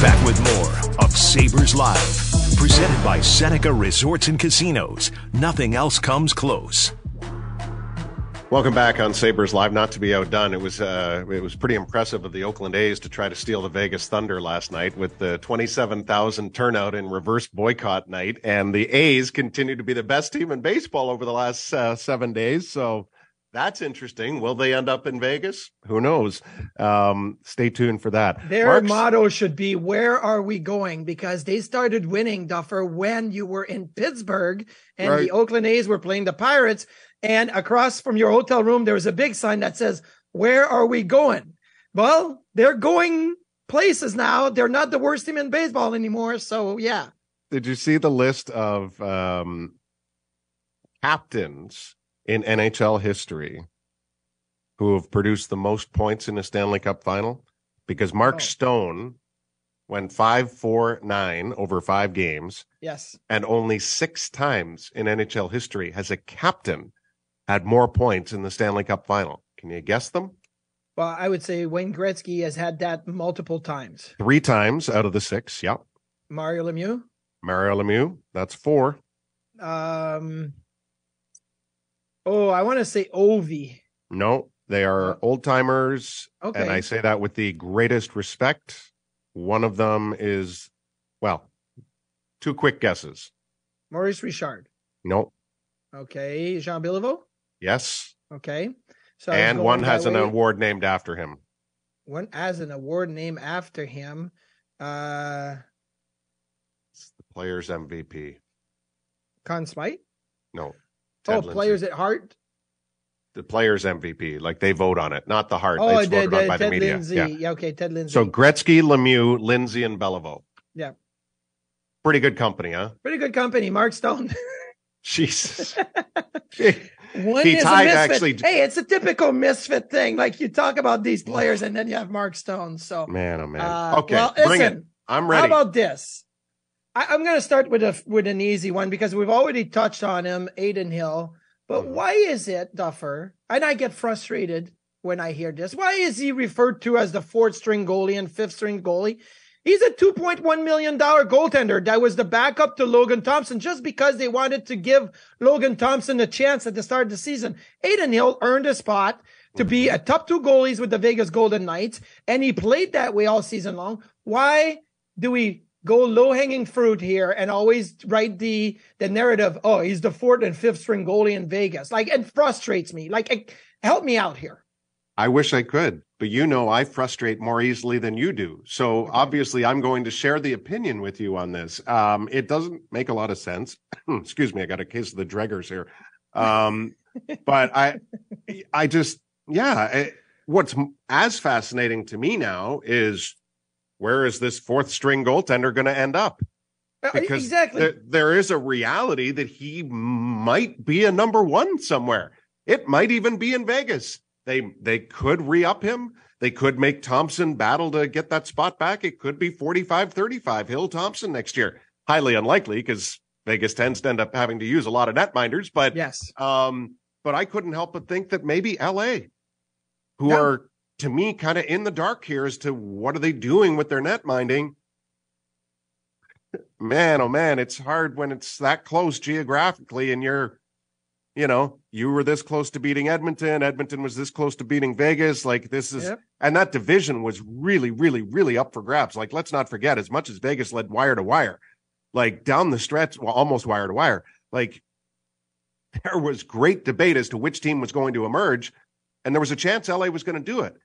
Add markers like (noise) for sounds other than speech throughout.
back with more of Sabres Live, presented by Seneca Resorts and Casinos. Nothing else comes close. Welcome back on Sabres Live. Not to be outdone, it was uh, it was pretty impressive of the Oakland A's to try to steal the Vegas Thunder last night with the twenty seven thousand turnout in reverse boycott night, and the A's continue to be the best team in baseball over the last uh, seven days. So that's interesting. Will they end up in Vegas? Who knows? Um, stay tuned for that. Their Mark's- motto should be "Where are we going?" Because they started winning Duffer when you were in Pittsburgh and Right. the Oakland A's were playing the Pirates. And across from your hotel room, there was a big sign that says, "Where are we going?" Well, they're going places now. They're not the worst team in baseball anymore. So yeah, Did you see the list of um, captains in NHL history who have produced the most points in a Stanley Cup final? Because Mark Oh. Stone went five, four, nine over five games, yes. and only six times in NHL history has a captain had more points in the Stanley Cup final. Can you guess them? Well, I would say Wayne Gretzky has had that multiple times. Three times out of the six. Yep. Mario Lemieux. Mario Lemieux, that's four. Um. Oh, I want to say Ovi. No, they are old timers. Okay. And I say that with the greatest respect. One of them is, well, two quick guesses. Maurice Richard. No, Okay. Jean Béliveau. yes. Okay. So and one has an way. award named after him. One has an award named after him. Uh, It's the player's MVP. Conn Smythe. No. Oh, Ted Lindsay. players at heart. The player's MVP. Like they vote on it, not the heart. Oh, it's the, voted on the, by the Ted media. Lindsay. Yeah. Yeah. Okay. Ted Lindsay. So Gretzky, Lemieux, Lindsay, and Beliveau. Yeah. Pretty good company, huh? pretty good company. Mark Stone. (laughs) Jesus. (laughs) One He is a misfit. actually- Hey, it's a typical misfit thing. Like you talk about these players, and then you have Mark Stone. So man, oh man. Uh, okay, well, bring listen, it. I'm ready. How about this? I, I'm going to start with a with an easy one because we've already touched on him, Adin Hill. But Mhm. why is it Duffer? And I get frustrated when I hear this. Why is he referred to as the fourth string goalie and fifth string goalie? He's a $2.1 million goaltender that was the backup to Logan Thompson just because they wanted to give Logan Thompson a chance at the start of the season. Adin Hill earned a spot to be a top two goalies with the Vegas Golden Knights, and he played that way all season long. Why do we go low hanging fruit here and always write the the narrative? Oh, he's the fourth and fifth string goalie in Vegas. Like it frustrates me. Like it, help me out here. I wish I could, but you know I frustrate more easily than you do. So obviously I'm going to share the opinion with you on this. Um, it doesn't make a lot of sense. (clears throat) Excuse me, I got a case of the Dreggers here. Um, (laughs) but I, I just, yeah. I- what's as fascinating to me now is where is this fourth string goaltender going to end up? Because Uh, exactly. there- there is a reality that he might be a number one somewhere. It might even be in Vegas. They they could re-up him. They could make Thompson battle to get that spot back. It could be 45-35 Hill Thompson next year. Highly unlikely because Vegas tends to end up having to use a lot of netminders, but yes. um, but I couldn't help but think that maybe LA, who Yeah. are to me kind of in the dark here as to what are they doing with their net minding. Man, oh man, it's hard when it's that close geographically and you're, you know, you were this close to beating Edmonton. Edmonton was this close to beating Vegas. Like this is, Yep. and that division was really, really, really up for grabs. Like let's not forget, as much as Vegas led wire to wire, like down the stretch, well, almost wire to wire, like there was great debate as to which team was going to emerge, and there was a chance LA was going to do it,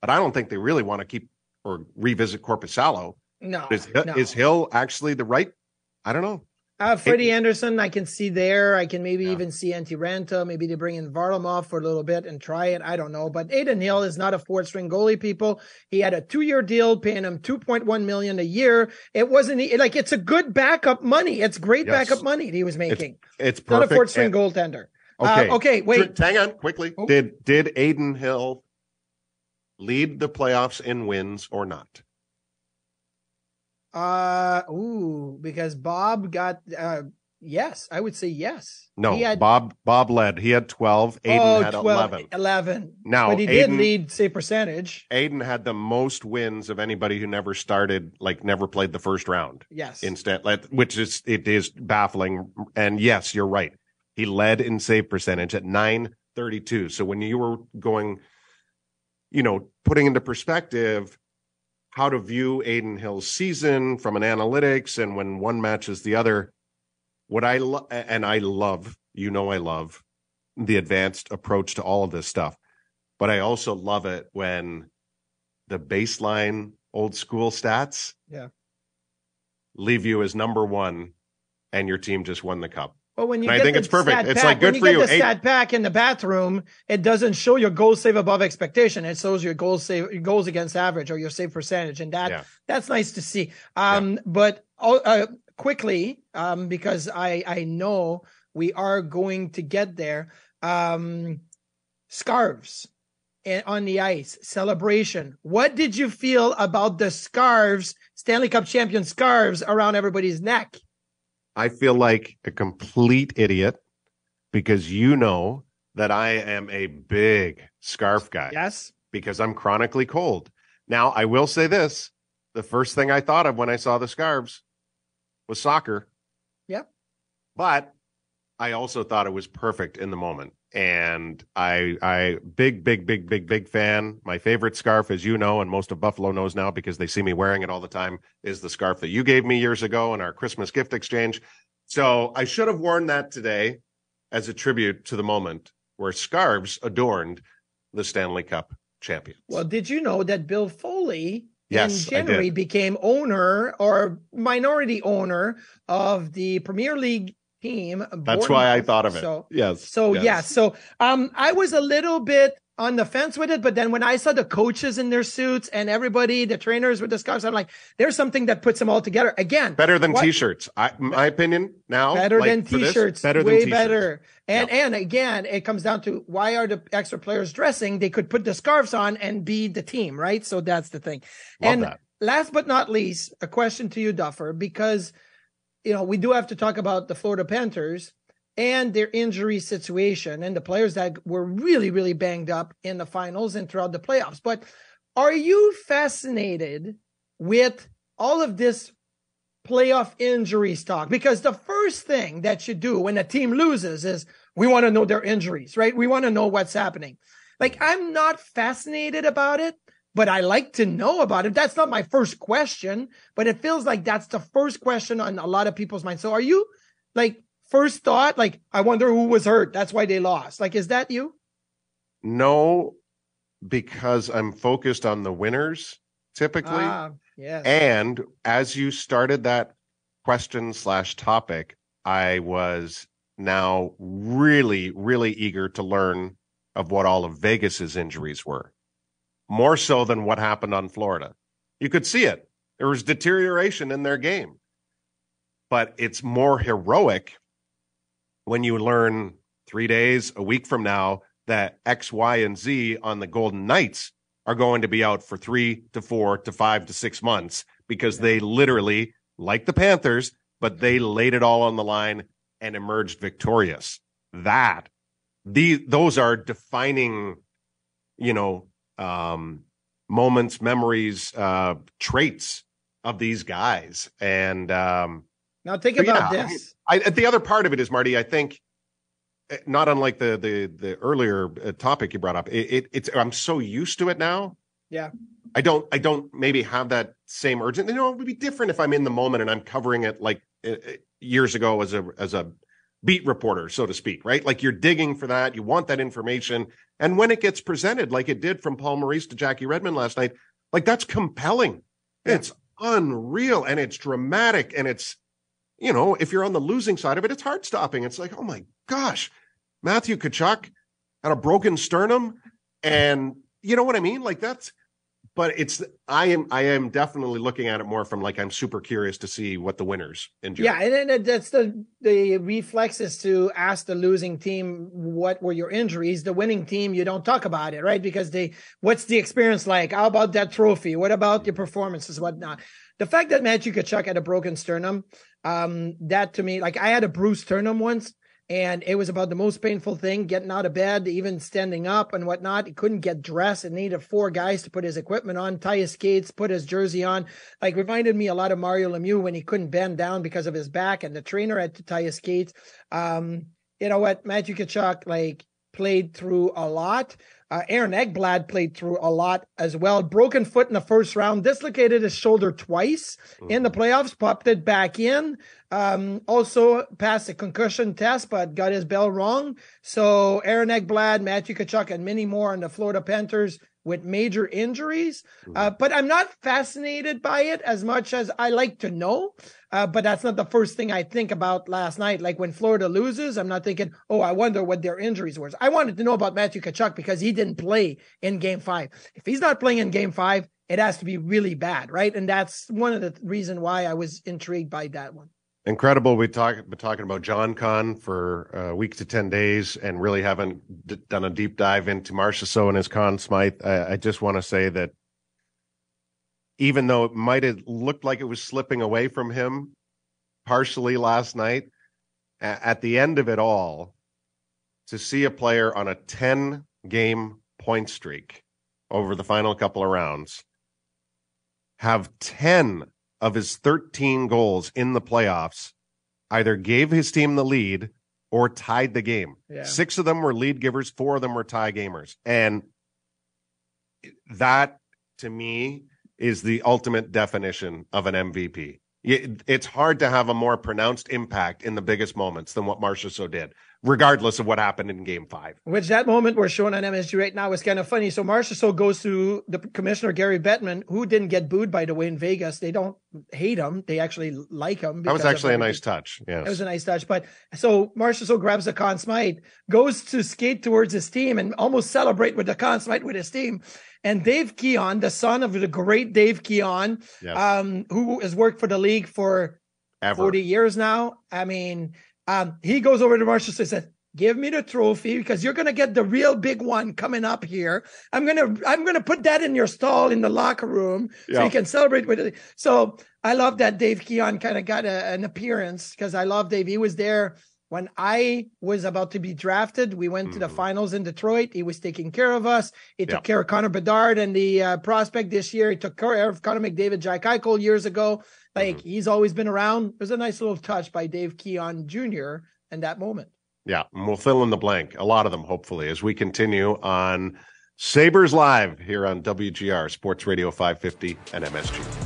but I don't think they really want to keep or revisit Korpisalo. No, Is, no. is Hill actually the right? I don't know. Uh, Freddie Andersen, I can see there. I can maybe Yeah. even see Antti Raanta. Maybe they bring in Varlamov for a little bit and try it. I don't know. But Adin Hill is not a fourth string goalie, people. He had a two year deal paying him 2.1 million a year. It wasn't like it's a good backup money. It's great Yes. backup money that he was making. It's not a fourth string and- goaltender. Okay. Uh, okay, wait. Hang on quickly. Oh. Did did Adin Hill lead the playoffs in wins or not? Uh, ooh, because Bob got, uh, yes, I would say yes. No, He had, Bob Bob led. He had 12. Adin oh, had 12, 11. 11. Now, but he did Adin- lead save percentage. Adin had the most wins of anybody who never started, like never played the first round. Yes. Instead, which is it is baffling. And yes, you're right. He led in save percentage at 932. So when you were going, you know, putting into perspective how to view Adin Hill's season from an analytics and when one matches the other, what I love, and I love, you know, I love the advanced approach to all of this stuff, but I also love it when the baseline old school stats Yeah. leave you as number one and your team just won the cup. Well, when you I get think the it's perfect. It's pack- like, good when for you you. get stat pack in the bathroom, it doesn't show your goal save above expectation. It shows your goals save your goals against average or your save percentage, and that Yeah. that's nice to see. Um, but oh, uh, quickly, um, because I I know we are going to get there. Um, scarves and on the ice celebration. What did you feel about the scarves, Stanley Cup champion scarves around everybody's neck? I feel like a complete idiot because you know that I am a big scarf guy Yes. because I'm chronically cold. Now, I will say this the first thing I thought of when I saw the scarves was soccer. Yep. But I also thought it was perfect in the moment. And I, I, big, big, big, big, big fan. My favorite scarf, as you know, and most of Buffalo knows now because they see me wearing it all the time, is the scarf that you gave me years ago in our Christmas gift exchange. So I should have worn that today as a tribute to the moment where scarves adorned the Stanley Cup champions. Well, did you know that Bill Foley Yes, in January did. became owner or minority owner of the Premier League team? That's why I thought of it. So, yes. so yes. yeah, so um, I was a little bit on the fence with it, but then when I saw the coaches in their suits and everybody, the trainers with the scarves, I'm like, there's something that puts them all together. Again, Better than what- t-shirts. I, my opinion now. better like, than for this, t-shirts better than t-shirts. better and and again it comes down to why are the extra players dressing they could put the scarves on and be the team right so that's the thing Love and that. last but not least a question to you duffer because you know we do have to talk about the florida panthers and their injury situation and the players that were really really banged up in the finals and throughout the playoffs but are you fascinated with all of this playoff injuries talk? because the first thing that you do when a team loses is we want to know their injuries, right? We want to know what's happening. Like I'm not fascinated about it, but I like to know about it. That's not my first question, but it feels like that's the first question on a lot of people's minds. So are you like first thought, like, I wonder who was hurt? That's why they lost. Like, is that you? No, because I'm focused on the winners typically. Ah, yes. And as you started that question slash topic, I was now really, really eager to learn of what all of Vegas's injuries were, more so than what happened on Florida. You could see it. There was deterioration in their game, but it's more heroic when you learn three days, a week from now, that X, Y, and Z on the Golden Knights are going to be out for three to four to five to six months because they literally, like the Panthers, but they laid it all on the line and emerged victorious. That the those are defining, you know, um, moments, memories, uh, traits of these guys. And um, Now think about yeah, this. mean, I, the other part of it is Marty. I think eh, not unlike the the the earlier uh, topic you brought up. It, it it's I'm so used to it now. Yeah. I don't I don't maybe have that same urgent. You know, it would be different if I'm in the moment and I'm covering it like uh, years ago as a as a beat reporter, so to speak, right? Like you're digging for that, you want that information, and when it gets presented, like it did from Paul Maurice to Jackie Redmond last night, like that's compelling. Yeah. It's unreal and it's dramatic and it's you know, if you're on the losing side of it, it's heart stopping. It's like, oh my gosh, Matthew Tkachuk had a broken sternum, and you know what I mean? Like that's but it's I am I am definitely looking at it more from like I'm super curious to see what the winners enjoy. Yeah, and, then that's the the reflex is to ask the losing team what were your injuries. The winning team, you don't talk about it, right? Because they what's the experience like? How about that trophy? What about your performances? Whatnot. The fact that Matthew Tkachuk had a broken sternum, um, that to me, like I had a bruised sternum once and it was about the most painful thing getting out of bed even standing up and whatnot. He couldn't get dressed. And needed four guys to put his equipment on tie his skates put his jersey on. Like reminded me a lot of mario lemieux when he couldn't bend down because of his back and the trainer had to tie his skates. Um you know what? Matthew Tkachuk like played through a lot uh, Aaron Ekblad played through a lot as well. Broken foot in the first round, dislocated his shoulder twice mm. in the playoffs, popped it back in. Um, also passed a concussion test, but got his bell wrong. So Aaron Ekblad, Matthew Tkachuk, and many more on the Florida Panthers with major injuries. Uh, mm-hmm. but I'm not fascinated by it as much as I like to know. Uh, but that's not the first thing I think about last night. Like when Florida loses, I'm not thinking, oh, I wonder what their injuries were. I wanted to know about Matthew Tkachuk because he didn't play in game five. If he's not playing in game five, it has to be really bad, right? And that's one of the reason why I was intrigued by that one incredible. We talk been talking about John Con for a week to ten days, and really haven't d- done a deep dive into Marchessault and his Conn Smythe. I, I just want to say that even though it might have looked like it was slipping away from him partially last night, at the end of it all, to see a player on a ten game point streak over the final couple of rounds have 10 of his 13 goals in the playoffs either gave his team the lead or tied the game. Yeah. Six of them were lead givers, four of them were tie gamers. And that to me is the ultimate definition of an MVP. It's hard to have a more pronounced impact in the biggest moments than what Marchessault did regardless of what happened in game five. Which that moment we're showing on MSG right now is kind of funny. So Marchessault goes to the commissioner, Gary Bettman, who didn't get booed, by the way, in Vegas. They don't hate him. They actually like him. That was actually a nice touch. Yeah. It was a nice touch. But so Marchessault grabs the Conn Smythe, goes to skate towards his team and almost celebrate with the Conn Smythe with his team. And Dave Keon, the son of the great Dave Keon, yes. um, who has worked for the league for Ever. 40 years now. I mean, um, he goes over to Marshall and says, give me the trophy because you're going to get the real big one coming up here. I'm going to, I'm going to put that in your stall in the locker room yeah. so you can celebrate with it. So I love that Dave Keon kind of got a, an appearance because I love Dave. He was there when I was about to be drafted. We went mm-hmm. to the mm-hmm. finals in Detroit. He was taking care of us. He took care of Connor Bedard and the uh, prospect this year. He took care of Connor McDavid, Jack Eichel years ago. Like mm-hmm. he's always been around. It was a nice little touch by Dave Keon Jr. in that moment. Yeah, and we'll fill in the blank, a lot of them, hopefully, as we continue on Sabres Live here on WGR Sports Radio 550 and MSG.